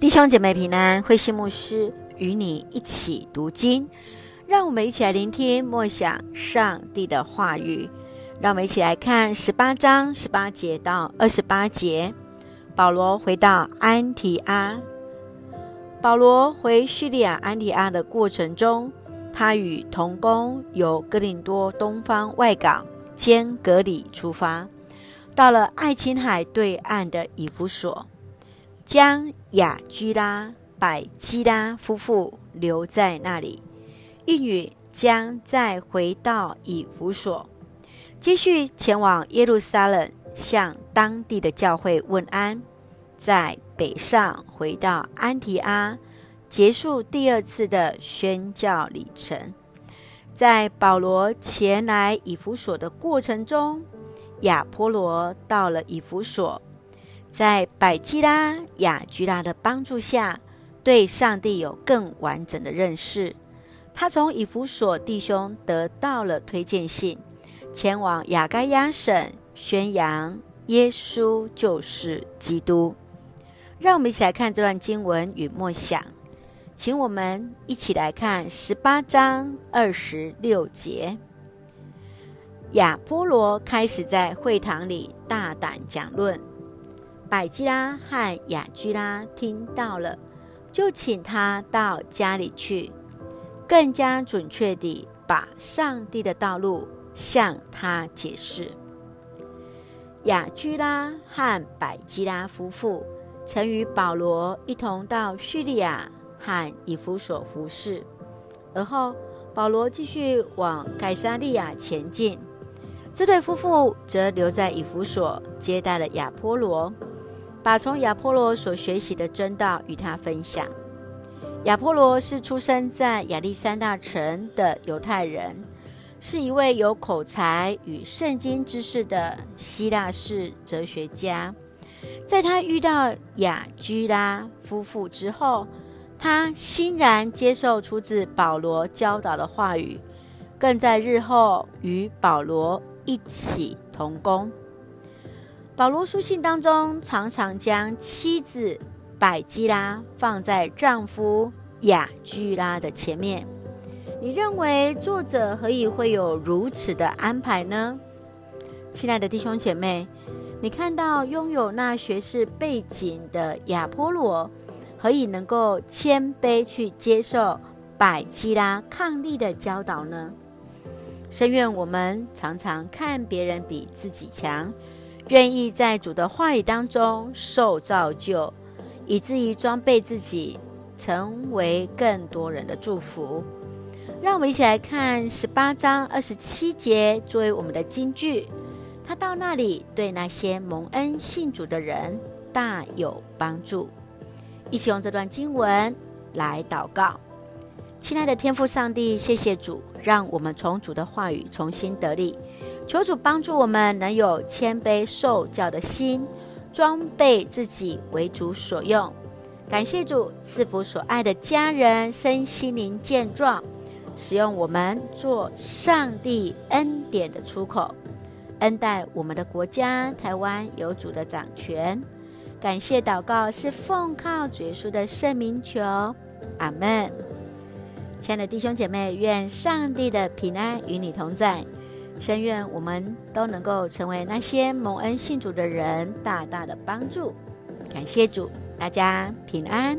弟兄姐妹平安，慧心牧师与你一起读经，让我们一起来聆听默想上帝的话语。让我们一起来看十八章十八节到二十八节。保罗回到安提阿。保罗回叙利亚安提阿的过程中，他与同工由哥林多东方外港兼格里出发，到了爱琴海对岸的以弗所。将雅居拉、百基拉夫妇留在那里，应允将再回到以弗所，继续前往耶路撒冷，向当地的教会问安，在北上回到安提阿，结束第二次的宣教旅程。在保罗前来以弗所的过程中，亚波罗到了以弗所。在百基拉、雅居拉的帮助下，对上帝有更完整的认识。他从以弗所弟兄得到了推荐信，前往亚该亚省宣扬耶稣就是基督。让我们一起来看这段经文与默想，请我们一起来看十八章二十六节。亚波罗开始在会堂里大胆讲论。百基拉和雅居拉听到了，就请他到家里去，更加准确地把上帝的道路向他解释。雅居拉和百基拉夫妇曾与保罗一同到叙利亚和以弗所服侍，而后保罗继续往盖撒利亚前进，这对夫妇则留在以弗所接待了亚波罗。把从亚波罗所学习的真道与他分享。亚波罗是出生在亚历山大城的犹太人，是一位有口才与圣经知识的希腊式哲学家。在他遇到雅居拉夫妇之后，他欣然接受出自保罗教导的话语，更在日后与保罗一起同工。保罗书信当中常常将妻子百基拉放在丈夫亚居拉的前面。你认为作者何以会有如此的安排呢？亲爱的弟兄姐妹，你看到拥有那学士背景的亚波罗，何以能够谦卑去接受百基拉抗力的教导呢？深愿我们常常看别人比自己强。愿意在主的话语当中受造就，以至于装备自己，成为更多人的祝福。让我们一起来看十八章二十七节作为我们的金句。他到那里，对那些蒙恩信主的人大有帮助。一起用这段经文来祷告。亲爱的天父上帝，谢谢主，让我们从主的话语重新得力。求主帮助我们能有谦卑受教的心，装备自己为主所用。感谢主赐福所爱的家人身心灵健壮，使用我们做上帝恩典的出口，恩待我们的国家台湾有主的掌权。感谢祷告是奉靠主耶稣的圣名求，阿门。亲爱的弟兄姐妹，愿上帝的平安与你同在。深愿我们都能够成为那些蒙恩信主的人，大大的帮助。感谢主，大家平安。